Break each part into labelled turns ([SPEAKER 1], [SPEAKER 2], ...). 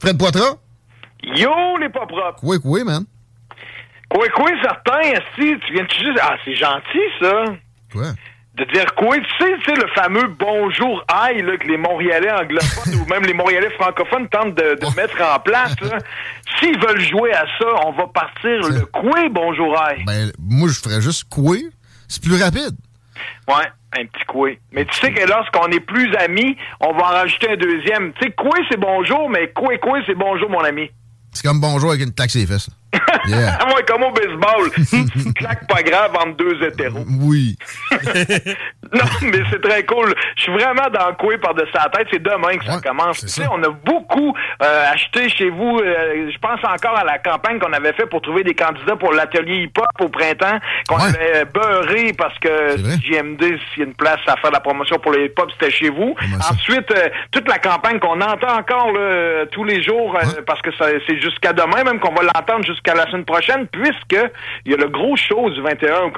[SPEAKER 1] Fred Poitras?
[SPEAKER 2] Yo, les pas propres!
[SPEAKER 1] Oui, oui, man.
[SPEAKER 2] Quoi, quoi, certain, si, tu viens de juste... Ah, c'est gentil, ça!
[SPEAKER 1] Quoi?
[SPEAKER 2] De dire quoi? Tu sais, tu sais, le fameux bonjour aïe, là, que les Montréalais anglophones ou même les Montréalais francophones tentent de, de mettre en place, là. S'ils veulent jouer à ça, on va partir le quoi, bonjour aïe?
[SPEAKER 1] Ben, moi, je ferais juste quoi? C'est plus rapide.
[SPEAKER 2] Ouais, un petit quoi. Mais tu sais que lorsqu'on est plus amis, on va en rajouter un deuxième. Tu sais, quoi, c'est bonjour, mais quoi, quoi, c'est bonjour, mon ami.
[SPEAKER 1] C'est comme bonjour avec une taxe les fesses. Yeah.
[SPEAKER 2] ouais, comme au baseball. Claque pas grave entre deux hétéros.
[SPEAKER 1] Oui.
[SPEAKER 2] non, mais c'est très cool. Je suis vraiment dans le coué par-dessus la tête. C'est demain que ça commence. Tu sais, on a beaucoup euh, acheté chez vous. euh, je pense encore à la campagne qu'on avait fait pour trouver des candidats pour l'atelier hip-hop au printemps, qu'on avait beurré parce que JMD, s'il y a une place à faire de la promotion pour le hip-hop, c'était chez vous. Ensuite, euh, toute la campagne qu'on entend encore là, tous les jours, parce que c'est jusqu'à demain, même qu'on va l'entendre jusqu'à la semaine prochaine, puisque il y a le gros show du 21 au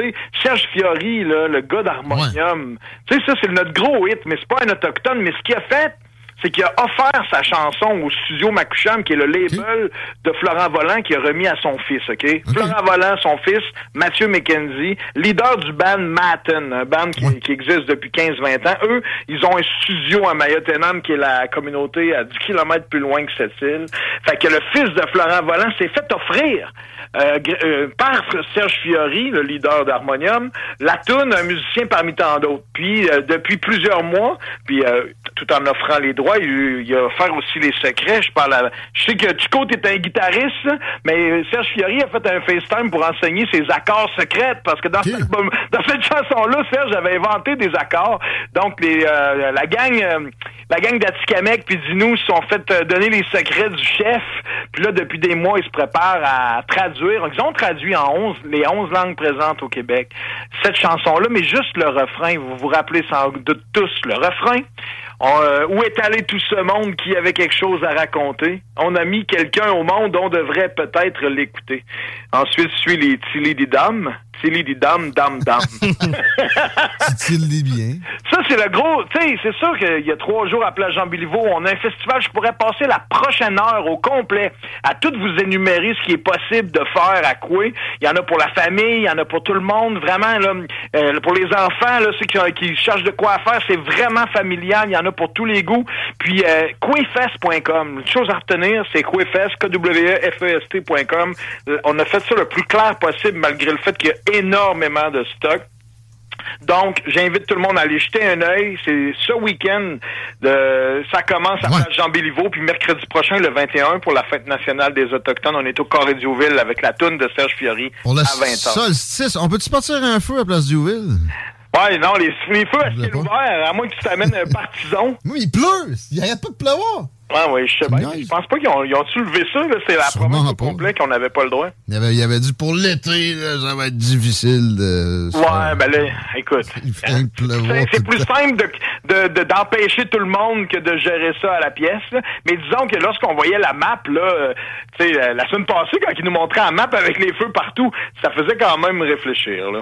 [SPEAKER 2] sais, Serge Fiori, là, le gars d'Harmonium. Tu sais, ça, c'est notre gros hit, mais c'est pas un autochtone. Mais ce qu'il a fait, c'est qu'il a offert sa chanson au studio Macucham, qui est le label de Florent Volant, qui a remis à son fils, OK? Florent Volant, son fils, Mathieu McKenzie, leader du band Matten, un band qui, qui existe depuis 15-20 ans. Eux, ils ont un studio à Mayotenam, qui est la communauté à 10 km plus loin que cette île. Fait que le fils de Florent Volant s'est fait offrir euh, euh, par Serge Fiori, le leader d'Harmonium, la toune un musicien parmi tant d'autres. Puis euh, depuis plusieurs mois, puis euh, tout en offrant les droits, il, il a offert aussi les secrets. Je parle à- je sais que Chico est un guitariste, mais Serge Fiori a fait un FaceTime pour enseigner ses accords secrets parce que dans cette, dans cette chanson-là, Serge avait inventé des accords. Donc les euh, la gang euh, la gang d'Atikamek puis Dinou se sont fait euh, donner les secrets du chef. Puis là, depuis des mois, ils se préparent à traduire. Ils ont traduit en 11, les 11 langues présentes au Québec cette chanson-là, mais juste le refrain. Vous vous rappelez sans doute tous le refrain. On, euh, où est allé tout ce monde qui avait quelque chose à raconter? On a mis quelqu'un au monde, on devrait peut-être l'écouter. Ensuite suit les Tilly des dames. Tilly des dames, dame, dame.
[SPEAKER 1] Titille les bien.
[SPEAKER 2] Ça, c'est le gros. Tu sais, c'est sûr qu'il y a trois jours à Plage Jean on a un festival. Je pourrais passer la prochaine heure au complet à tout vous énumérer ce qui est possible de faire à quoi. Il y en a pour la famille, il y en a pour tout le monde. Vraiment, là, euh, pour les enfants, là, ceux qui, qui cherchent de quoi faire, c'est vraiment familial. Il y en a pour tous les goûts. Puis, euh, quefest.com. Une chose à retenir, c'est quefest, E K-W-E-F-E-S-T.com. Euh, On a fait ça le plus clair possible, malgré le fait qu'il y a énormément de stock. Donc, j'invite tout le monde à aller jeter un œil. C'est ce week-end. de- ça commence à Place Jean Béliveau, puis mercredi prochain, le 21, pour la fête nationale des Autochtones. On est au Corée-Diouville avec la toune de Serge Fiori
[SPEAKER 1] Pour le
[SPEAKER 2] à 20 h
[SPEAKER 1] solstice, on peut-tu partir un feu à Place Duville?
[SPEAKER 2] Ouais, non, les, les feux à ciel ouvert, à moins que tu t'amènes un partisan.
[SPEAKER 1] Oui, il pleut! Il arrête pas de pleuvoir!
[SPEAKER 2] Ouais, oui, je sais bien. Je pense pas qu'ils ont, ils ont soulevé ça, là? C'est la province au complet qu'on n'avait pas le droit.
[SPEAKER 1] Il avait, il avait dit pour l'été, ça va être difficile de.
[SPEAKER 2] Ouais, ben là, écoute. C'est- plus simple de- de- de- d'empêcher tout le monde que de gérer ça à la pièce. là. Mais disons que lorsqu'on voyait la map, là, euh, tu sais, euh, la semaine passée, quand ils nous montraient la map avec les feux partout, ça faisait quand même réfléchir, là.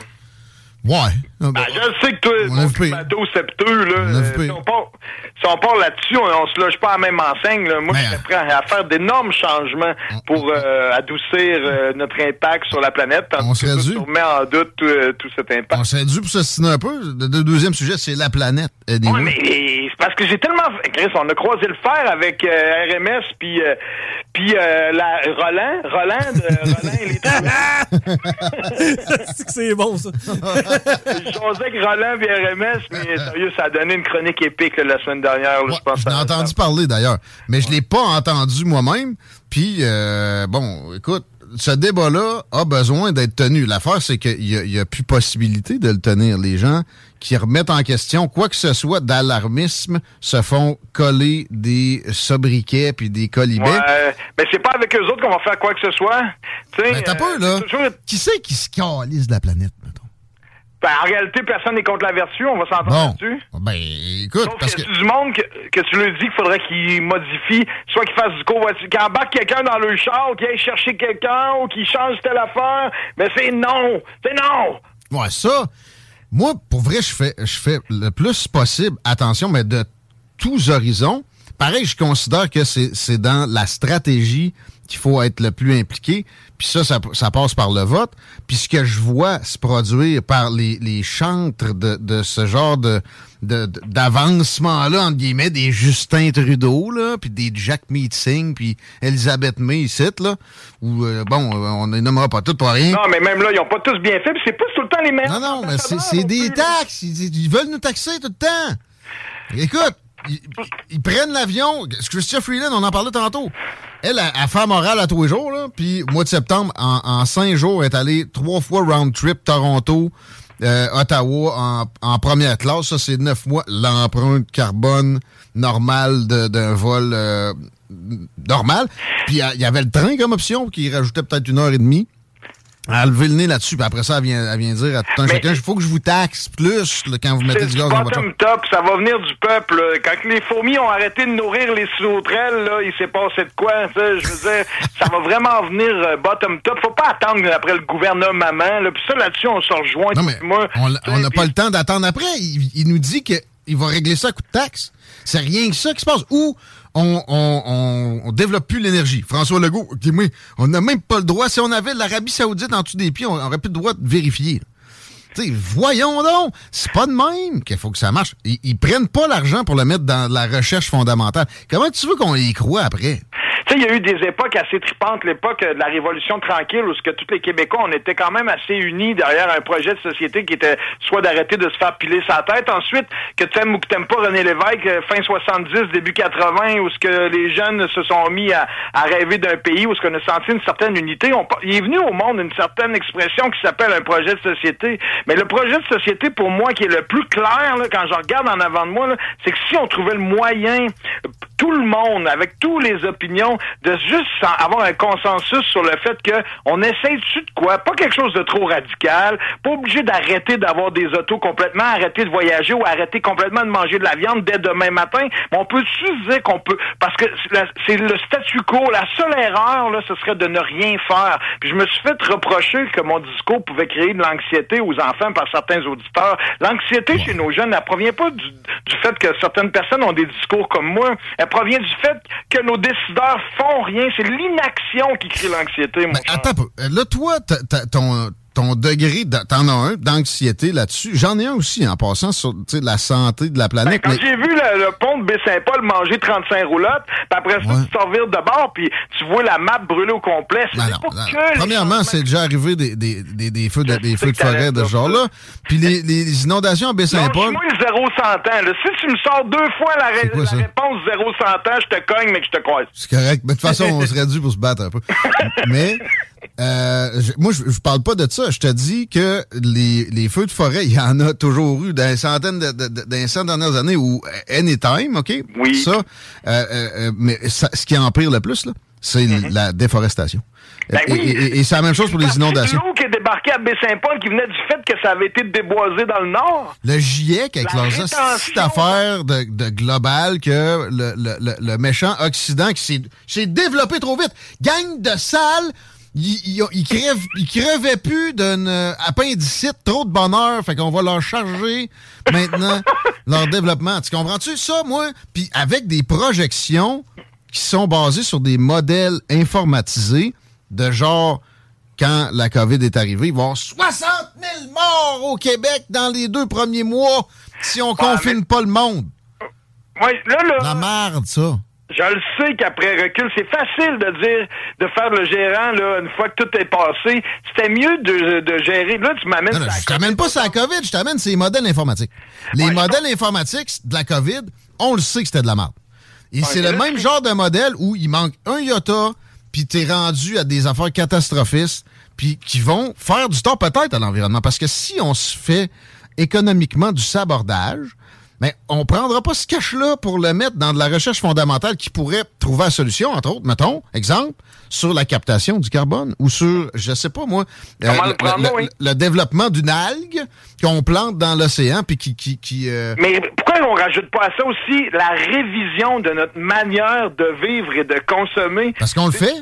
[SPEAKER 1] Ouais.
[SPEAKER 2] Ah, ben, je sais que toi, mon bateau septeux, là, euh, si, on part, si on part là-dessus, on, on, se loge pas à la même enseigne. Là. Moi, je suis prêt à faire d'énormes changements pour euh, adoucir euh, notre impact sur la planète.
[SPEAKER 1] On serait dû.
[SPEAKER 2] met en doute tout, tout, cet impact.
[SPEAKER 1] On serait dû pour s'assiner un peu. Le deuxième sujet, c'est la planète.
[SPEAKER 2] Oui, mais parce que j'ai tellement... Chris, on a croisé le fer avec RMS, puis puis la Roland, Roland, Roland et les
[SPEAKER 3] C'est bon, ça.
[SPEAKER 2] José Roland et RMS, mais sérieux, ça a donné une chronique épique la semaine dernière. je pense
[SPEAKER 1] ai entendu parler d'ailleurs, mais je l'ai pas entendu moi-même. Puis, euh, bon, écoute, ce débat-là a besoin d'être tenu. L'affaire, c'est qu'il n'y a, a, plus possibilité de le tenir. Les gens qui remettent en question quoi que ce soit d'alarmisme se font coller des sobriquets puis des colibets.
[SPEAKER 2] Ouais, mais c'est pas avec eux autres qu'on va faire quoi que ce soit.
[SPEAKER 1] mais ben, t'as pas, là. Qui c'est qui se calise de la planète, mettons?
[SPEAKER 2] Ben, en réalité, personne n'est contre la vertu, on va s'entendre là-dessus.
[SPEAKER 1] Ben, écoute, parce que...
[SPEAKER 2] du monde que, que tu lui dis qu'il faudrait qu'il modifie, soit qu'il fasse du covoiturage, qu'il embarque quelqu'un dans le char, qu'il aille chercher quelqu'un, ou qu'il change telle affaire, mais c'est non! C'est non!
[SPEAKER 1] Ouais, ça, moi, pour vrai, je fais, je fais le plus possible, attention, mais de tous horizons. Pareil, je considère que c'est dans la stratégie qu'il faut être le plus impliqué. Puis ça, ça, passe par le vote. Puis ce que je vois se produire par les, les chantres de, de ce genre de d'avancement-là, entre guillemets, des Justin Trudeau, là, puis des Jack Meeting, puis Elisabeth May, ici, là, où, euh, bon, on ne nommera pas tout pour rien.
[SPEAKER 2] Non, mais même là, ils n'ont pas tous bien fait, c'est pas tout le temps les mêmes.
[SPEAKER 1] Non, non, mais c'est des taxes. Ils, veulent nous taxer tout le temps. Écoute, ils, prennent l'avion. Christian Freeland, on en parlait tantôt. Elle a, fait morale à tous les jours, là. Puis, mois de septembre, en, cinq jours, elle est allée trois fois round trip Toronto, euh, Ottawa en, première classe. Ça, c'est neuf mois. L'empreinte carbone normale d'un vol euh, normal. Puis, il y avait le train comme option qui rajoutait peut-être une heure et demie à lever le nez là-dessus, puis après ça, elle vient, elle vient dire à tout un chacun, il faut que je vous taxe plus quand vous mettez du gaz dans votre
[SPEAKER 2] top, ça va venir du peuple. Quand les fourmis ont arrêté de nourrir les sauterelles, là, il s'est passé de quoi, ça, je veux dire, ça va vraiment venir euh, bottom top. Faut pas attendre après le gouvernement, là, puis ça, là-dessus, on se rejoint.
[SPEAKER 1] Non, mais moi, on n'a pas le temps d'attendre après. Il, il nous dit qu'il va régler ça à coup de taxe. C'est rien que ça qui se passe. Ou on, on, développe plus l'énergie. François Legault, on n'a même pas le droit. Si on avait l'Arabie Saoudite en dessous des pieds, on n'aurait plus le droit de vérifier. voyons donc, c'est pas de même qu'il faut que ça marche. Ils, ils prennent pas l'argent pour le mettre dans la recherche fondamentale. Comment tu veux qu'on y croit après?
[SPEAKER 2] Tu sais, il y a eu des époques assez tripantes, l'époque de la Révolution tranquille, où ce que tous les Québécois, on était quand même assez unis derrière un projet de société qui était soit d'arrêter de se faire piler sa tête, ensuite que tu aimes ou que t'aimes pas René Lévesque, euh, fin 70, début 80, où ce que les jeunes se sont mis à, rêver d'un pays, où ce qu'on a senti une certaine unité. Il est venu au monde une certaine expression qui s'appelle un projet de société. Mais le projet de société, pour moi, qui est le plus clair, là, quand je regarde en avant de moi, c'est que si on trouvait le moyen, tout le monde, avec toutes les opinions, de juste avoir un consensus sur le fait que on essaie dessus de quoi, pas quelque chose de trop radical, pas obligé d'arrêter d'avoir des autos complètement, arrêter de voyager ou arrêter complètement de manger de la viande dès demain matin, mais on peut juste dire qu'on peut, parce que c'est le statu quo, la seule erreur, là, ce serait de ne rien faire. Puis je me suis fait reprocher que mon discours pouvait créer de l'anxiété aux enfants par certains auditeurs. L'anxiété chez nos jeunes, elle provient pas du, du fait que certaines personnes ont des discours comme moi, elle provient du fait que nos décideurs font rien. C'est l'inaction qui crée l'anxiété,
[SPEAKER 1] mon Attends un peu. Là, toi, ton ton degré, t'en as un d'anxiété là-dessus. J'en ai un aussi en passant sur la santé de la planète.
[SPEAKER 2] Ben, quand j'ai vu le, pont de Baie-Saint-Paul manger 35 roulottes, puis après ça, tu sors de bord, puis tu vois la map brûler au complet.
[SPEAKER 1] Ben premièrement, c'est déjà arrivé des, des, des, des feux, de, des feux de forêt de ce genre-là. Puis les, les, inondations à Baie-Saint-Paul.
[SPEAKER 2] Moi, le 0 100 ans. Si tu me sors deux fois la, réponse 0 100 ans, je te cogne, mais que je te croise.
[SPEAKER 1] C'est correct. Mais de toute façon, on serait dû pour se battre un peu. mais euh, moi, je, je parle pas de ça. Je te dis que les, les feux de forêt, il y en a toujours eu dans centaines de, de, de dernières années ou anytime, OK?
[SPEAKER 2] Oui.
[SPEAKER 1] Ça, euh, euh, mais ce qui empire le plus, là, c'est mm-hmm. la déforestation.
[SPEAKER 2] Ben
[SPEAKER 1] et, et, c'est la même chose pour les inondations.
[SPEAKER 2] l'eau qui est débarqué à Baie-Saint-Paul qui venait du fait que ça avait été déboisé dans le nord.
[SPEAKER 1] Le GIEC, avec leurs cette affaire de, de global que le, le, le, méchant Occident qui s'est développé trop vite. Gang de sales ils, ils, crèvent, ils crevaient plus d'un euh, appendicite, trop de bonheur, fait qu'on va leur charger maintenant leur développement. Tu comprends-tu ça, moi? Puis avec des projections qui sont basées sur des modèles informatisés de genre quand la COVID est arrivée, il va y avoir 60 000 morts au Québec dans les deux premiers mois si on confine pas le monde.
[SPEAKER 2] Oui, là, là.
[SPEAKER 1] La merde, ça.
[SPEAKER 2] Je le sais qu'après recul, c'est facile de dire, de faire le gérant, là, une fois que tout est passé. C'était mieux de, de, gérer. Là, tu m'amènes.
[SPEAKER 1] Je t'amène pas ça la COVID, je t'amène ces modèles informatiques. Les modèles informatiques de la COVID, on le sait que c'était de la merde. Et c'est le même genre de modèle où il manque un iota, puis t'es rendu à des affaires catastrophistes, puis qui vont faire du tort peut-être à l'environnement. Parce que si on se fait économiquement du sabordage, mais on prendra pas ce cash-là pour le mettre dans de la recherche fondamentale qui pourrait trouver la solution, entre autres, mettons, exemple, sur la captation du carbone ou sur, je sais pas moi,
[SPEAKER 2] euh,
[SPEAKER 1] le, développement d'une algue qu'on plante dans l'océan puis qui... qui, qui
[SPEAKER 2] euh, Mais pourquoi on rajoute pas à ça aussi la révision de notre manière de vivre et de consommer?
[SPEAKER 1] Parce qu'on le fait.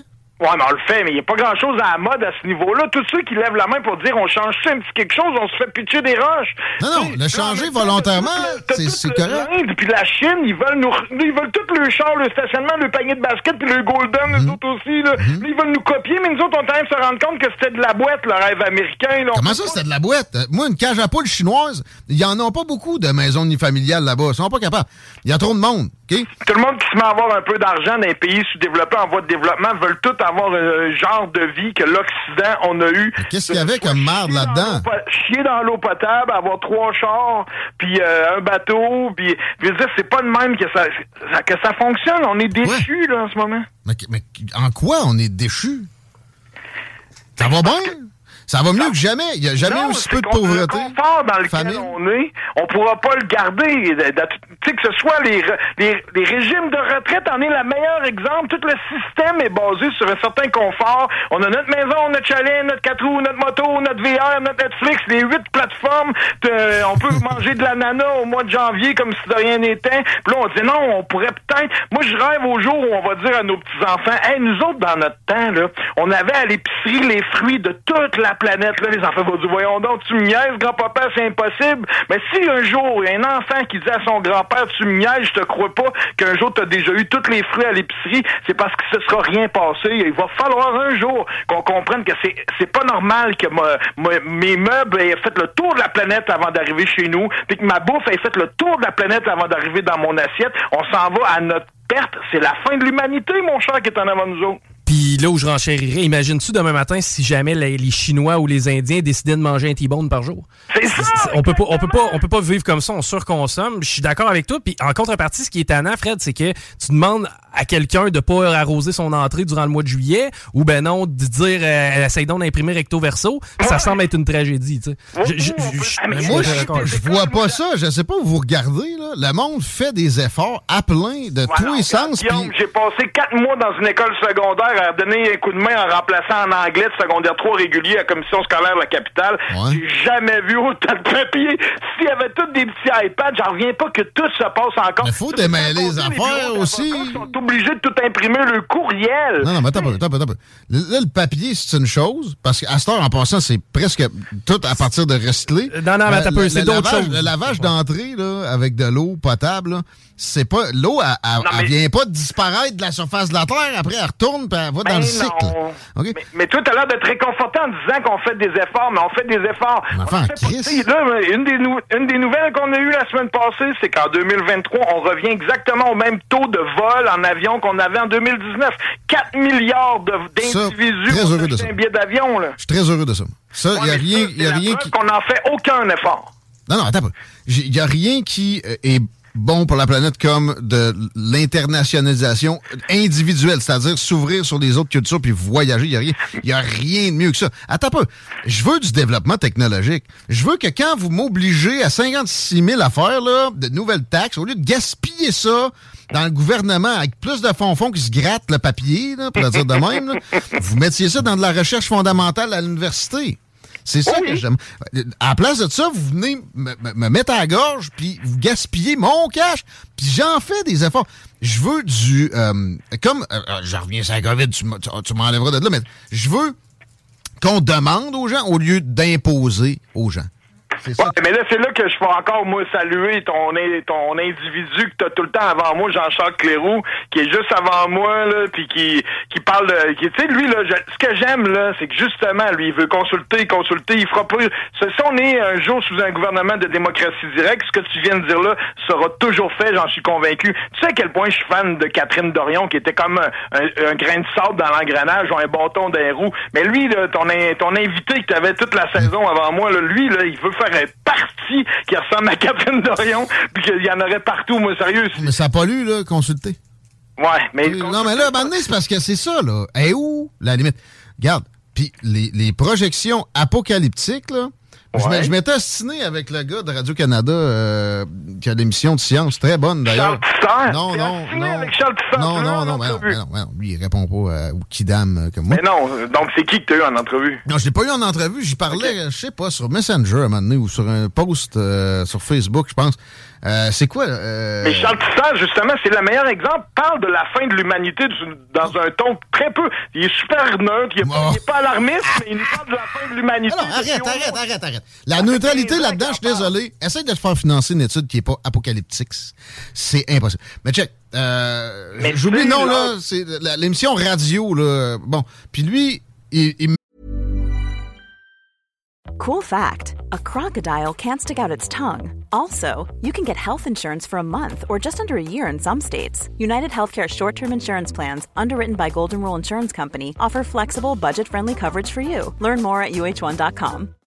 [SPEAKER 2] Ouais, mais on le fait, mais il n'y a pas grand-chose à la mode à ce niveau-là. Tous ceux qui lèvent la main pour dire on change un petit quelque chose, on se fait pitcher des roches.
[SPEAKER 1] Non, non, le changer volontairement, c'est correct.
[SPEAKER 2] Puis la Chine, ils veulent nous, ils veulent tout le char, le stationnement, le panier de basket, puis le golden, les mhm. autres aussi. Là. Mhm. Ils veulent nous copier, mais nous autres, on tente de se rendre compte que c'était de la boîte, le rêve américain. Là.
[SPEAKER 1] Comment ça, c'était de la boîte? Moi, une cage à poules chinoise, il n'y en a pas beaucoup de maisons unifamiliales là-bas. Ils sont pas capables. Il y a trop de monde.
[SPEAKER 2] Tout le monde qui se met à avoir un peu d'argent dans les pays sous-développés en voie de développement veulent tout avoir un genre de vie que l'Occident on a eu.
[SPEAKER 1] Qu'est-ce qu'il y avait comme merde là-dedans?
[SPEAKER 2] Chier dans l'eau potable, avoir trois chars, puis euh, un bateau, puis je veux dire, c'est pas de même que ça, que ça fonctionne. On est déchus là en ce moment.
[SPEAKER 1] Mais, mais en quoi on est déchus? Ça va bien? Ça va mieux que jamais. Il n'y a jamais eu aussi peu de pauvreté.
[SPEAKER 2] Le confort dans lequel on est, on pourra pas le garder. Tu sais, que ce soit les, les, les, régimes de retraite en est le meilleur exemple. Tout le système est basé sur un certain confort. On a notre maison, notre chalet, notre quatre roues, notre moto, notre VR, notre Netflix, les huit plateformes. on peut manger de l'ananas au mois de janvier comme si de rien n'était. Puis là, on dit non, on pourrait peut-être... Moi, je rêve au jour où on va dire à nos petits-enfants, hey, nous autres, dans notre temps, là, on avait à l'épicerie les fruits de toute la planète. Là, les enfants vont dire, voyons donc, tu me grand-papa, c'est impossible. Mais si un jour, il y a un enfant qui dit à son grand-père, tu me niaises, je te crois pas qu'un jour, tu as déjà eu tous les fruits à l'épicerie, c'est parce que ce sera rien passé. Il va falloir un jour qu'on comprenne que c'est, c'est pas normal que mes meubles aient fait le tour de la planète avant d'arriver chez nous, puis que ma bouffe ait fait le tour de la planète avant d'arriver dans mon assiette. On s'en va à notre perte. C'est la fin de l'humanité, mon cher, qui est en avant nous autres.
[SPEAKER 3] Puis là où je renchérirais, imagines-tu demain matin si jamais les, Chinois ou les Indiens décidaient de manger un T-bone par jour?
[SPEAKER 2] C'est ça!
[SPEAKER 3] On peut pas, on peut pas, on peut pas vivre comme ça, on surconsomme. Je suis d'accord avec toi. Puis en contrepartie, ce qui est tannant, Fred, c'est que tu demandes à quelqu'un de pas arroser son entrée durant le mois de juillet ou ben non, de dire euh, essaye donc d'imprimer recto verso, ça semble être une tragédie, tu sais.
[SPEAKER 1] moi, je, vois pas ça. Je sais pas où vous regardez, là. Le monde fait des efforts à plein de tous les sens.
[SPEAKER 2] J'ai passé quatre mois dans une école secondaire à un coup de main en remplaçant en anglais de secondaire 3 régulier à la commission scolaire de la capitale. J'ai jamais vu autant de papier. S'il y avait tous des petits iPads, j'en reviens pas que tout se passe encore.
[SPEAKER 1] Il faut démêler les affaires aussi
[SPEAKER 2] obligé de tout imprimer le courriel.
[SPEAKER 1] Non, non, mais attends, attends, attends. Là, le papier, c'est une chose, parce qu'à ce temps, en passant, c'est presque tout à partir de recycler.
[SPEAKER 3] Non, non, mais attends, c'est d'autres choses.
[SPEAKER 1] Le lavage d'entrée, là, avec de l'eau potable, c'est pas l'eau elle, vient pas disparaître de la surface de la terre après elle retourne puis elle va dans le
[SPEAKER 2] mais, mais, toi t'as l'air de te réconforter en disant qu'on fait des efforts mais on fait des efforts. Une, des une des nouvelles qu'on a eues la semaine passée c'est qu'en 2023 on revient exactement au même taux de vol en avion qu'on avait en 2019 4 milliards d'individus
[SPEAKER 1] ça.
[SPEAKER 2] un billet d'avion
[SPEAKER 1] je suis très heureux de ça. Ça il y a rien y a rien qui
[SPEAKER 2] qu'on n'en fait aucun effort.
[SPEAKER 1] Non non attends il y a rien qui euh, est bon pour la planète comme de l'internationalisation individuelle, c'est-à-dire s'ouvrir sur les autres cultures puis voyager. Il n'y a, rien, a rien de mieux que ça. Attends pas. Je veux du développement technologique. Je veux que quand vous m'obligez à 56 000 affaires, là, de nouvelles taxes, au lieu de gaspiller ça dans le gouvernement avec plus de fonds-fonds qui se grattent le papier, là, pour le dire de même, vous mettiez ça dans de la recherche fondamentale à l'université. C'est ça que j'aime. À la place de ça, vous venez me, mettre à la gorge, puis vous gaspillez mon cash, puis j'en fais des efforts. Je veux du... Euh, comme... Euh, euh, je reviens sur la COVID, tu, tu m'enlèveras de là, mais je veux qu'on demande aux gens au lieu d'imposer aux gens
[SPEAKER 2] mais là, c'est là que je peux encore, moi, saluer ton, ton individu que tu as tout le temps avant moi, Jean-Charles Cléroux, qui est juste avant moi, là, puis qui, qui parle de... Tu sais, lui, là, ce que j'aime, là, c'est que justement, lui, il veut consulter, consulter, il fera pas... Si on est un jour sous un gouvernement de démocratie directe, ce que tu viens de dire là sera toujours fait, j'en suis convaincu. Tu sais à quel point je suis fan de Catherine Dorion, qui était comme un, grain de sable dans l'engrenage ou un bâton d'un roue. Mais lui, là, ton, ton invité que tu avais toute la saison avant moi, là, lui, là, il veut faire un parti qui ressemble à Catherine Dorion, puis qu'il y en aurait partout, moi, sérieux.
[SPEAKER 1] Mais ça n'a pas lu, là, consulter.
[SPEAKER 2] Ouais, mais...
[SPEAKER 1] Non, mais là, maintenant, c'est parce que c'est ça, là. Et où, la limite? Regarde, puis les, les projections apocalyptiques, là, je m'étais astiné avec le gars de Radio-Canada euh, qui a l'émission de science, très bonne d'ailleurs.
[SPEAKER 2] Non, non, non. Avec Charles
[SPEAKER 1] non, non, non, mais non, mais non, Lui, il répond pas euh, au Kidam euh, comme moi.
[SPEAKER 2] Mais non, donc c'est qui que tu as eu en entrevue?
[SPEAKER 1] Non, je l'ai pas eu en entrevue. J'y parlais, je sais pas, sur Messenger à un moment donné ou sur un post sur Facebook, je pense. Euh, c'est quoi? Euh...
[SPEAKER 2] Mais Charles Tissot, justement, c'est le meilleur exemple. Parle de la fin de l'humanité dans un ton très peu. Il est super neutre, il n'est pas, pas, alarmiste, mais il nous parle de la fin de l'humanité.
[SPEAKER 1] Alors, arrête, arrête, arrête, arrête. La neutralité là-dedans, je suis désolé. Essaye de te faire financer une étude qui n'est pas apocalyptique. C'est impossible. Mais check. Euh, J'oublie, non, là, c'est l'émission radio, là. Bon. Puis lui, il, il
[SPEAKER 4] Cool fact a crocodile can't stick out its tongue. Also, you can get health insurance for a month or just under a year in some states. United Healthcare short term insurance plans, underwritten by Golden Rule Insurance Company, offer flexible, budget friendly coverage for you. Learn more at uh1.com.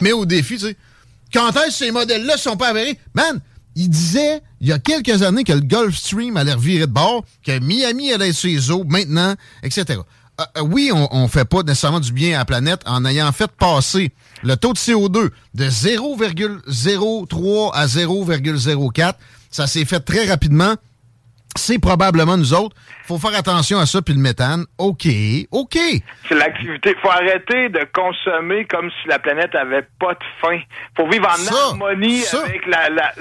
[SPEAKER 1] Mais au défi, tu sais, quand est-ce que ces modèles-là sont pas avérés? Man, il disait il y a quelques années que le Gulfstream allait revirer de bord, que Miami allait être sur les eaux maintenant, etc. Euh, euh, oui, on ne fait pas nécessairement du bien à la planète en ayant fait passer le taux de CO2 de 0,03 à 0,04. Ça s'est fait très rapidement. C'est probablement nous autres faut faire attention à ça, puis le méthane. OK, OK.
[SPEAKER 2] C'est l'activité. faut arrêter de consommer comme si la planète avait pas de fin. faut vivre en harmonie avec la, la,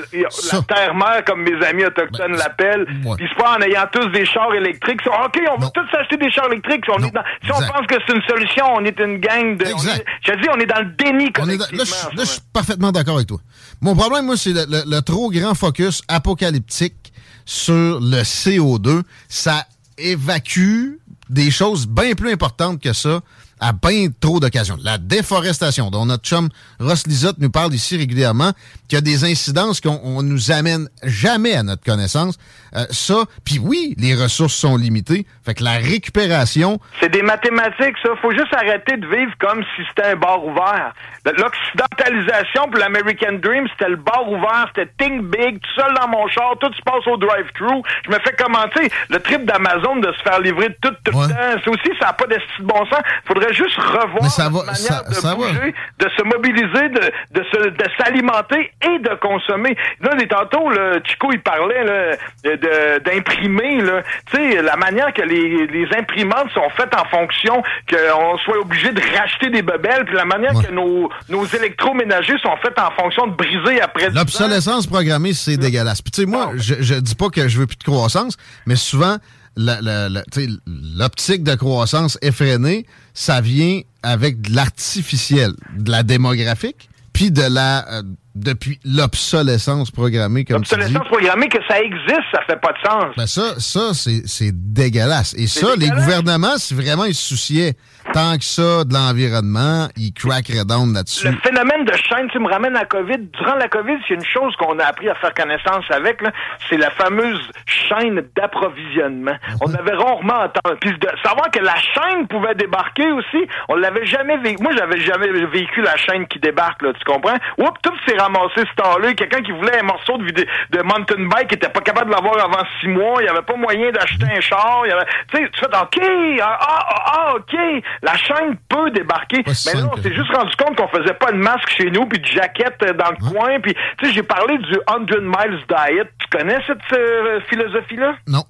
[SPEAKER 2] terre-mère, comme mes amis autochtones ben, l'appellent. Puis c'est pas en ayant tous des chars électriques. OK, on va tous s'acheter des chars électriques. Si on, pense que c'est une solution, on est une gang de... je dis, on est dans le déni collectivement.
[SPEAKER 1] Là, je suis parfaitement d'accord avec toi. Mon problème, moi, c'est le trop grand focus apocalyptique sur le CO2. Ça évacue des choses bien plus importantes que ça à bien trop d'occasions. La déforestation, dont notre chum Ross Lisotte nous parle ici régulièrement, qui a des incidences qu'on nous amène jamais à notre connaissance. Euh, ça, puis oui, les ressources sont limitées. Fait que la récupération...
[SPEAKER 2] C'est des mathématiques, ça. Faut juste arrêter de vivre comme si c'était un bar ouvert. L'occidentalisation pour l'American Dream, c'était le bar ouvert, c'était think big, tout seul dans mon char, tout se passe au drive-thru. Je me fais commenter le trip d'Amazon de se faire livrer tout, tout le temps. C'est aussi, ça n'a pas de bon sens. Faudrait juste revoir
[SPEAKER 1] ça va, manière
[SPEAKER 2] de bouger, de se mobiliser, de, de, se, de s'alimenter et de consommer. Là, tantôt, le Chico, il parlait là, d'imprimer. Tu sais, la manière que les, les imprimantes sont faites en fonction qu'on soit obligé de racheter des bebelles, puis la manière que nos, nos électroménagers sont faits en fonction de briser après
[SPEAKER 1] L'obsolescence programmée, c'est dégueulasse. Puis tu sais, moi, je, je dis pas que je veux plus de croissance, mais souvent, l'optique de croissance effrénée, ça vient avec de l'artificiel, de la démographique, puis de la euh, depuis l'obsolescence programmée comme
[SPEAKER 2] L'obsolescence programmée que ça existe, ça fait pas de sens.
[SPEAKER 1] Ben ça ça c'est dégueulasse. Et ça les gouvernements si vraiment ils se souciaient tant que ça de l'environnement, il crackerait down là-dessus.
[SPEAKER 2] Le phénomène de chaîne, tu me ramènes à la COVID. Durant la COVID, c'est une chose qu'on a appris à faire connaissance avec, c'est la fameuse chaîne d'approvisionnement. On avait rarement entendu. Puis de savoir que la chaîne pouvait débarquer aussi, on l'avait jamais vécu. Moi, j'avais jamais vécu la chaîne qui débarque, là, tu comprends? Oups, tout s'est ramassé ce temps-là. Quelqu'un qui voulait un morceau de, de mountain bike qui était pas capable de l'avoir avant six mois. Il n'y avait pas moyen d'acheter un char. Il y avait, tu sais, tu fais, OK, ah, ah, ah, OK, la chaîne peut débarquer. mais là, on s'est juste rendu compte qu'on faisait pas de masque chez nous, puis de jaquette dans le coin. Puis, tu sais, j'ai parlé du 100 Miles Diet. Tu connais cette euh, philosophie-là?
[SPEAKER 1] Non.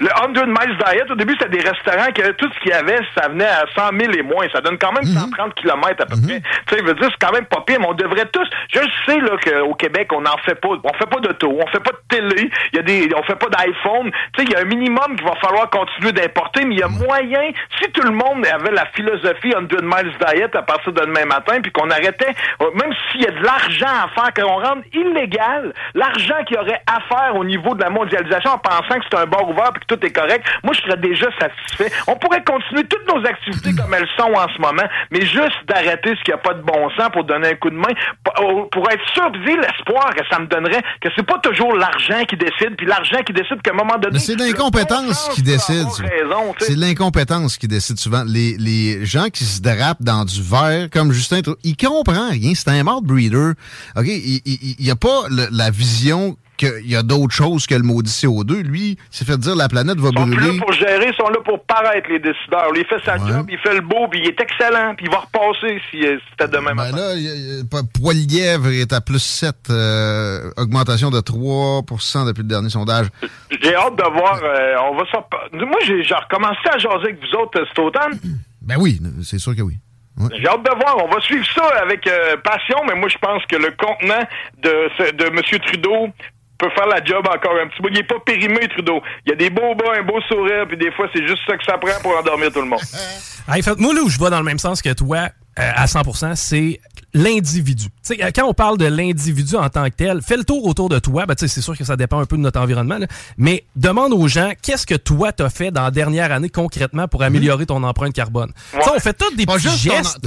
[SPEAKER 2] Le 100 Miles Diet, au début, c'était des restaurants qui tout ce qu'il y avait, ça venait à 100 000 et moins. Ça donne quand même 130 mhm. km à peu près. Mhm. Tu sais, veut dire, c'est quand même pas pire, mais on devrait tous... Je sais, là, qu'au Québec, on n'en fait pas. On fait pas d'auto, on fait pas de télé, il y a des... on fait pas d'iPhone. Tu sais, il y a un minimum qu'il va falloir continuer d'importer, mais il y a moyen, si tout le monde avait la philosophie 100 Miles Diet à partir de demain matin, puis qu'on arrêtait, euh, même s'il y a de l'argent à faire, qu'on rende illégal l'argent qu'il y aurait à faire au niveau de la mondialisation en pensant que c'est un bar ouvert puis que tout est correct, moi, je serais déjà satisfait. On pourrait continuer toutes nos activités comme elles sont en ce moment, mais juste d'arrêter ce qui n'a pas de bon sens pour donner un coup de main, pour être sûr, l'espoir que ça me donnerait, que c'est pas toujours l'argent qui décide, puis l'argent qui décide qu'à un moment donné...
[SPEAKER 1] c'est l'incompétence qui décide. C'est l'incompétence qui décide souvent. Les, les gens qui se drapent dans du verre, comme Justin, il comprend rien. C'est un mort breeder. OK? Il n'y a pas la vision qu'il y a d'autres choses que le maudit CO2. Lui, s'est fait dire la planète va brûler. Ils sont
[SPEAKER 2] là pour gérer, ils sont là pour paraître, les décideurs. Il fait sa job, il fait le beau, puis il est excellent, puis il va repasser si euh, c'était demain ben matin.
[SPEAKER 1] là, Poilièvre est à plus 7, euh, augmentation de 3% depuis le dernier sondage.
[SPEAKER 2] J'ai hâte de voir. Euh, on va Moi, j'ai recommencé à jaser avec vous autres cet automne.
[SPEAKER 1] Ben oui, c'est sûr que oui.
[SPEAKER 2] J'ai hâte de voir. On va suivre ça avec passion, mais moi, je pense que le contenant de, de M. Trudeau peut faire la job encore un petit peu. Il est pas périmé, Trudeau. Il y a des beaux bas, un beau sourire, puis des fois, c'est juste ça que ça prend pour endormir tout le monde.
[SPEAKER 3] hey, fait, moi, là où je vais dans le même sens que toi, euh, à 100%, c'est l'individu. quand on parle de l'individu en tant que tel, fais le tour autour de toi. Ben, c'est sûr que ça dépend un peu de notre environnement, mais demande aux gens qu'est-ce que toi t'as fait dans la dernière année concrètement pour améliorer ton empreinte carbone? On fait tous des petits gestes.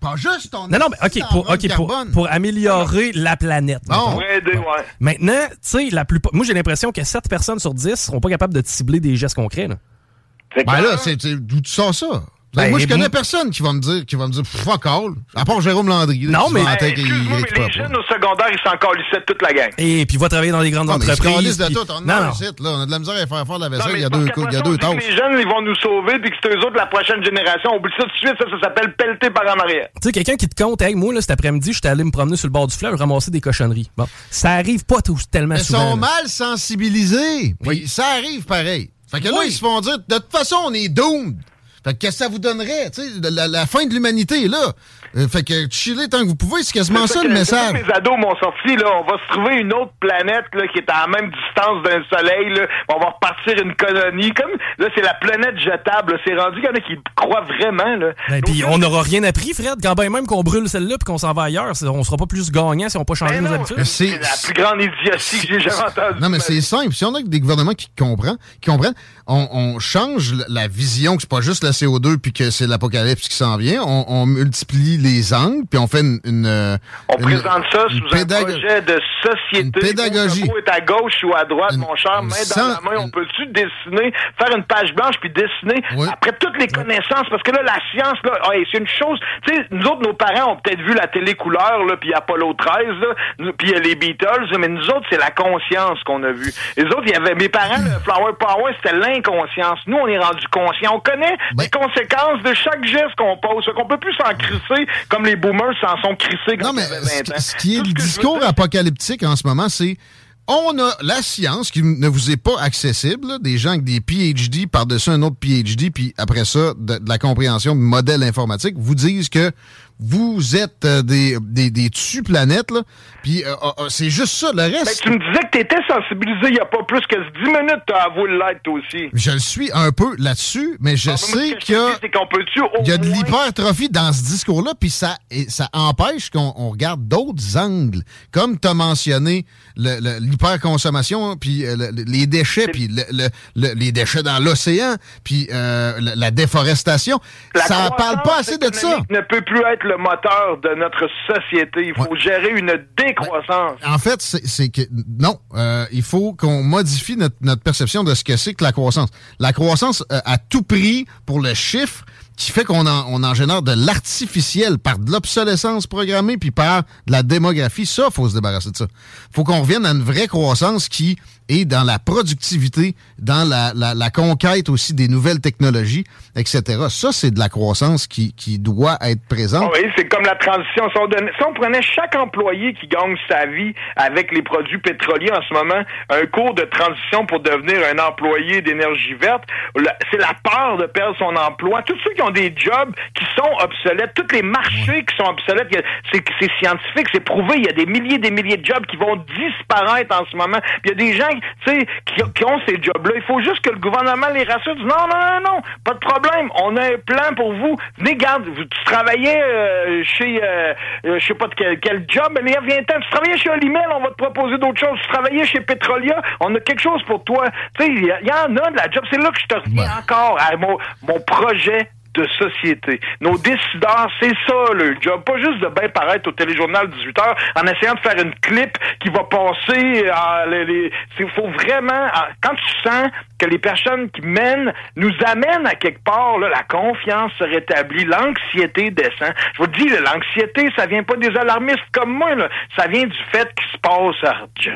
[SPEAKER 1] Pas juste ton
[SPEAKER 3] Non, non, mais OK, pour, OK, pour, pour, améliorer la planète.
[SPEAKER 2] Bon.
[SPEAKER 3] Maintenant, tu sais, la plupart. Moi, j'ai l'impression que 7 personnes sur 10 seront pas capables de cibler des gestes concrets. Là.
[SPEAKER 1] Ben là, c'est d'où tu sens ça? Ben, moi, je connais personne qui va me dire, qui va me dire, fuck all. À part Jérôme Landry.
[SPEAKER 2] Non, mais. Ben, les jeunes au secondaire, ils s'en de toute la gang.
[SPEAKER 3] Et puis, il va travailler dans les grandes entreprises.
[SPEAKER 1] Mais ils de tout. On, non, non. Site, là, on a de la misère à faire faire la vaisselle. il y a deux, il y a deux tâches.
[SPEAKER 2] Les jeunes, ils vont nous sauver, puis que c'est eux autres, la prochaine génération. Oublie ça tout de suite. Ça, ça s'appelle pelleter par en arrière.
[SPEAKER 3] Tu sais, quelqu'un qui te compte, hey, moi, là, cet après-midi, j'étais allé me promener sur le bord du fleuve, ramasser des cochonneries. Bon. Ça arrive pas tout, tellement souvent.
[SPEAKER 1] Ils sont mal sensibilisés. Oui. ça arrive pareil. Fait que là, ils se font dire, de toute façon, on est doomed. Fait que qu'est-ce que ça vous donnerait? La, la, fin de l'humanité là. Euh, fait que chiller tant que vous pouvez, c'est quasiment ça, le message.
[SPEAKER 2] Les ados m'ont sorti, là, on va se trouver une autre planète là, qui est à la même distance d'un soleil. Là. On va repartir une colonie. Comme là, c'est la planète jetable. C'est rendu qu'il y en a qui croient vraiment. Là.
[SPEAKER 3] Ben, puis on n'aura rien appris, Fred. Quand ben même qu'on brûle celle-là puis qu'on s'en va ailleurs, on sera pas plus gagnant si on n'a pas changé ben nos habitudes.
[SPEAKER 2] C'est la plus grande idiotie que j'ai jamais entendue.
[SPEAKER 1] Non, mais c'est simple. Si on a des gouvernements qui comprennent, qui comprennent, on, change la vision que c'est pas juste la CO2 puis que c'est l'apocalypse qui s'en vient. On, multiplie les angles puis on fait une.
[SPEAKER 2] On présente ça sous un projet de société. Une
[SPEAKER 1] pédagogie.
[SPEAKER 2] est à gauche ou à droite, mon cher, main dans la main. On peut-tu dessiner, faire une page blanche puis dessiner après toutes les connaissances? Parce que là la science là, c'est une chose. Tu sais, nous autres nos parents ont peut-être vu la télé couleur là puis Apollo 13 là, puis les Beatles, mais nous autres c'est la conscience qu'on a vu. Les autres, il y avait mes parents, le Flower Power, c'était l'inconscience. Nous, on est rendu conscient. On connaît ben les conséquences de chaque geste qu'on pose. Qu'on peut plus s'en crisser comme les boomers s'en sont crissés quand non, mais
[SPEAKER 1] Ce qui est le discours apocalyptique en ce moment, c'est on a la science qui ne vous est pas accessible, des gens avec des PhD par-dessus un autre PhD, puis après ça, de, la compréhension de modèles informatiques, vous disent que vous êtes euh, des, des, des planètes là. Puis euh, euh, c'est juste ça, le reste.
[SPEAKER 2] Ben, tu me disais que tu étais sensibilisé il n'y a pas plus que 10 minutes, tu as avoué l'être aussi.
[SPEAKER 1] Je le suis un peu là-dessus, mais je sais qu'il y a de l'hypertrophie dans ce discours-là, puis ça, ça empêche qu'on regarde d'autres angles. Comme tu as mentionné l'hyperconsommation, puis euh, les déchets, puis les déchets dans l'océan, puis euh, la, déforestation. ça parle pas assez de ça.
[SPEAKER 2] ne peut plus être le moteur de notre société. Il faut gérer une décroissance.
[SPEAKER 1] En fait, c'est que non, il faut qu'on modifie notre, notre, perception de ce que c'est que la croissance. La croissance à tout prix pour le chiffre qui fait qu'on en, on en génère de l'artificiel par de l'obsolescence programmée puis par de la démographie. Ça, faut se débarrasser de ça. faut qu'on revienne à une vraie croissance qui est dans la productivité, dans la, la, la conquête aussi des nouvelles technologies, etc. Ça, c'est de la croissance qui, qui doit être présente.
[SPEAKER 2] Oui, c'est comme la transition. Si on, si on, prenait chaque employé qui gagne sa vie avec les produits pétroliers en ce moment, un cours de transition pour devenir un employé d'énergie verte, c'est la peur de perdre son emploi. Tous ceux qui ont des jobs qui sont obsolètes, tous les marchés qui sont obsolètes, c'est scientifique, c'est prouvé. Il y a des milliers et des milliers de jobs qui vont disparaître en ce moment. Puis il y a des gens qui, qui ont ces jobs-là. Il faut juste que le gouvernement les rassure. non, non, non, non, pas de problème. On a un plan pour vous. Venez, garde, tu travaillais euh, chez, euh, euh, je sais pas de quel, job, mais viens-t'en. Tu travaillais chez Olimel, on va te proposer d'autres choses. Tu travaillais chez Petrolia, on a quelque chose pour toi. Tu sais, il y, en a de la job. C'est là que je te reviens encore à mon, mon projet de société. Nos décideurs, c'est ça le job. Pas juste de bien paraître au téléjournal 18 heures en essayant de faire une clip qui va passer à les, Il faut vraiment... quand tu sens que les personnes qui mènent nous amènent à quelque part, là, la confiance se rétablit, l'anxiété descend. Je vous dis, l'anxiété, ça vient pas des alarmistes comme moi, là. ça vient du fait qu'il se passe rien.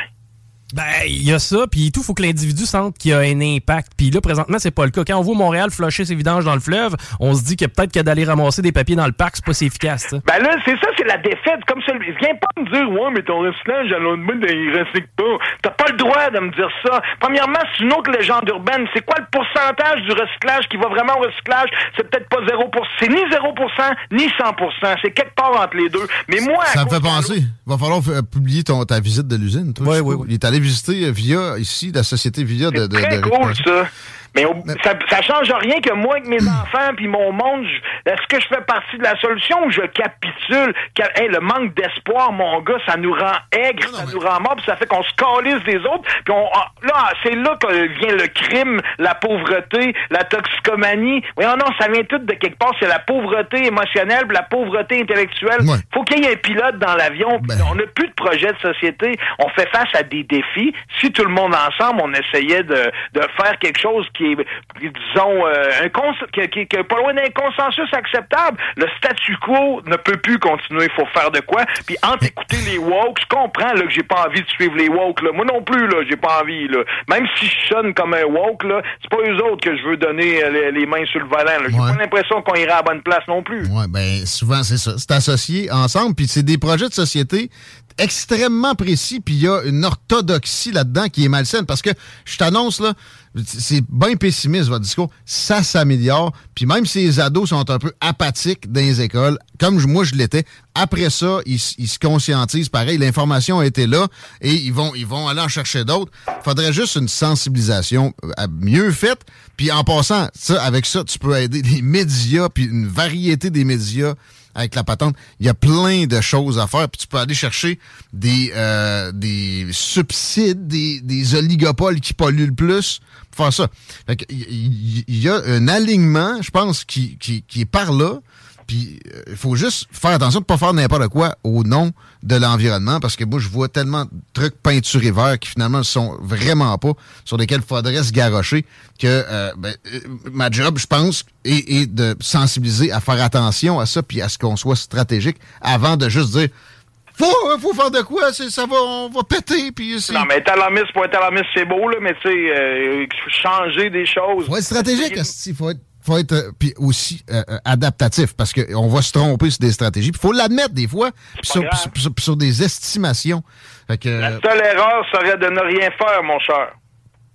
[SPEAKER 3] Ben, il y a ça, puis tout, faut que l'individu sente qu'il y a un impact. Puis là, présentement, c'est pas le cas. Quand on voit Montréal flusher ses vidanges dans le fleuve, on se dit que peut-être que d'aller ramasser des papiers dans le parc, c'est pas si efficace. Ça.
[SPEAKER 2] Ben là, c'est ça, c'est la défaite. Comme ça, viens pas me dire, ouais, mais ton recyclage à l'autre bout, il recycle pas. T'as pas le droit de me dire ça. Premièrement, c'est une autre légende urbaine. C'est quoi le pourcentage du recyclage qui va vraiment au recyclage? C'est peut-être pas 0%. C'est ni 0%, ni 100%. C'est quelque part entre les deux. Mais moi...
[SPEAKER 1] Ça me fait penser. Va falloir publier ton, ta visite de l'usine, toi.
[SPEAKER 3] Oui, oui, oui.
[SPEAKER 1] Il est allé visiter via, ici, la société via de...
[SPEAKER 2] de, très cool, ça. Mais, ça, ça change rien que moi avec mes enfants puis mon monde, est-ce que je fais partie de la solution ou je capitule? le manque d'espoir, mon gars, ça nous rend aigre, ça nous rend mort, puis ça fait qu'on se calisse des autres. Puis on, ah, là, c'est là que vient le crime, la pauvreté, la toxicomanie. Voyons non, ça vient tout de quelque part. C'est la pauvreté émotionnelle, la pauvreté intellectuelle. Faut qu'il y ait un pilote dans l'avion. Ben. On n'a plus de projet de société. On fait face à des défis. Si tout le monde ensemble, on essayait de, de faire quelque chose qui est, disons, euh, un qui, qui, qui, est pas loin d'un consensus acceptable. Le statu quo ne peut plus continuer. Il faut faire de quoi. Puis entre écouter les woke, je comprends là, que j'ai pas envie de suivre les woke. Là. Moi non plus, là, j'ai pas envie. Là. Même si je sonne comme un woke, là, c'est pas eux autres que je veux donner euh, les, mains sur le volant. J'ai pas l'impression qu'on ira à la bonne place non plus.
[SPEAKER 1] Ouais, ben souvent c'est ça. C'est associé ensemble. Puis c'est des projets de société extrêmement précis, puis il y a une orthodoxie là-dedans qui est malsaine. Parce que je t'annonce, là, c'est bien pessimiste votre discours, ça s'améliore. Puis même si les ados sont un peu apathiques dans les écoles, comme moi je l'étais, après ça, ils, se conscientisent. Pareil, l'information a été là et ils vont, ils vont aller en chercher d'autres. faudrait juste une sensibilisation euh, mieux faite. Puis en passant, ça, avec ça, tu peux aider les médias, puis une variété des médias avec la patente. Il y a plein de choses à faire. Puis tu peux aller chercher des, euh, des subsides, des, des oligopoles qui polluent le plus pour faire ça. il y, a un alignement, je pense, qui, qui, qui est par là. Puis il euh, faut juste faire attention de ne pas faire n'importe quoi au nom de l'environnement, parce que moi, je vois tellement de trucs peinturés verts qui finalement ne sont vraiment pas, sur lesquels il faudrait se garrocher, que euh, ben, euh, ma job, je pense, est, de sensibiliser à faire attention à ça, puis à ce qu'on soit stratégique, avant de juste dire faut, faut faire de quoi, ça va, on va péter. Puis
[SPEAKER 2] non, mais être alarmiste pour être alarmiste, c'est beau, là, mais tu sais, changer des choses.
[SPEAKER 1] Faut être stratégique, il faut être faut être euh, puis aussi euh, euh, adaptatif parce qu'on va se tromper sur des stratégies. Il faut l'admettre des fois, sur, sur, des estimations.
[SPEAKER 2] La seule erreur serait de ne rien faire, mon cher.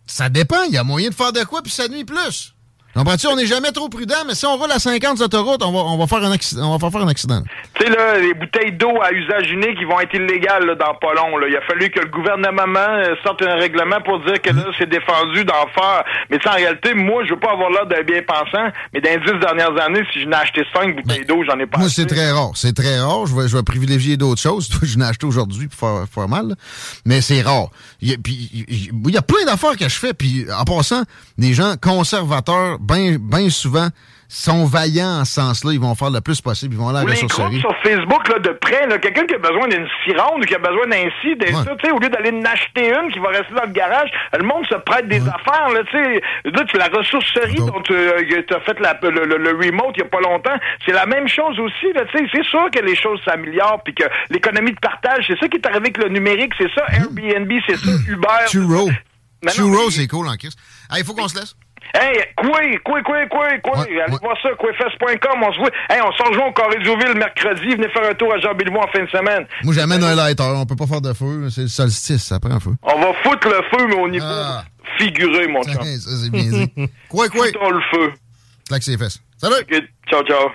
[SPEAKER 1] Ça dépend. Il y a moyen de faire de quoi, puis ça nuit plus. Comprends-tu? On n'est jamais trop prudent, mais si on roule à 50 sur l'autoroute, on va, on va faire un accident. On va faire un accident.
[SPEAKER 2] Tu sais, là, les bouteilles d'eau à usage unique, ils vont être illégales là, dans pas long. Là. Il a fallu que le gouvernement euh, sorte un règlement pour dire que là, c'est défendu d'en faire. Mais en réalité, moi, je veux pas avoir l'air d'un bien pensant, mais dans les dix dernières années, si je n'ai acheté cinq bouteilles d'eau, j'en ai pas
[SPEAKER 1] Moi, c'est très rare. C'est très rare. Je vais, je vais privilégier d'autres choses. je n'ai acheté aujourd'hui pour faire, faire mal. Mais c'est rare. Il y, a, puis, il y a plein d'affaires que je fais. Puis en passant, des gens conservateurs, bien ben souvent, sont vaillants en ce sens-là. Ils vont faire le plus possible. Ils vont aller à la ressourcerie.
[SPEAKER 2] sur Facebook, là, de près, quelqu'un qui a besoin d'une sironde ou qui a besoin d'un ci, d'un ça, tu sais, au lieu d'aller en acheter une qui va rester dans le garage, le monde se prête des affaires, là, tu sais. Là, tu la ressourcerie dont tu euh, as fait le, remote il y a pas longtemps. C'est la même chose aussi, tu sais. C'est sûr que les choses s'améliorent puis que l'économie de partage, c'est ça qui est arrivé avec le numérique, c'est ça. Mm. Airbnb, c'est ça. Uber.
[SPEAKER 1] Churro. Churro, c'est cool en crise. Il faut qu'on se laisse.
[SPEAKER 2] Hey, quoi, quoi, quoi, quoi, quoi. Allez voir ça, quoifest.com. On se voit. Hey, on s'en rejoint au Corée le mercredi. Venez faire un tour à Jean-Billebois en fin de semaine.
[SPEAKER 1] Moi, j'amène un lighter. On peut pas faire de feu. C'est le solstice, ça prend un feu.
[SPEAKER 2] On va foutre le feu, mais au niveau ah. figuré, mon chum.
[SPEAKER 1] ça, c'est bien dit. quoi, quoi.
[SPEAKER 2] Foutons le feu.
[SPEAKER 1] Claque ses fesses. Salut!
[SPEAKER 2] Ciao, ciao.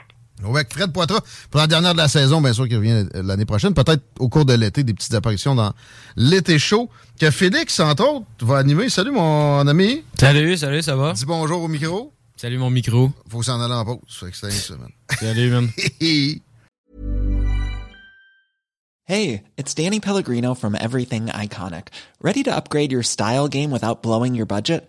[SPEAKER 1] Avec Fred Poitras, pour la dernière de la saison, bien sûr, qui revient l'année prochaine. Peut-être au cours de l'été, des petites apparitions dans l'été chaud. Que Félix, entre autres, va animer. Salut, mon ami.
[SPEAKER 5] Salut, salut, ça va?
[SPEAKER 1] Dis bonjour au micro.
[SPEAKER 5] Salut, mon micro.
[SPEAKER 1] Faut s'en aller en pause. Fait que c'est une semaine.
[SPEAKER 5] Salut, man.
[SPEAKER 6] hey, it's Danny Pellegrino from Everything Iconic. Ready to upgrade your style game without blowing your budget?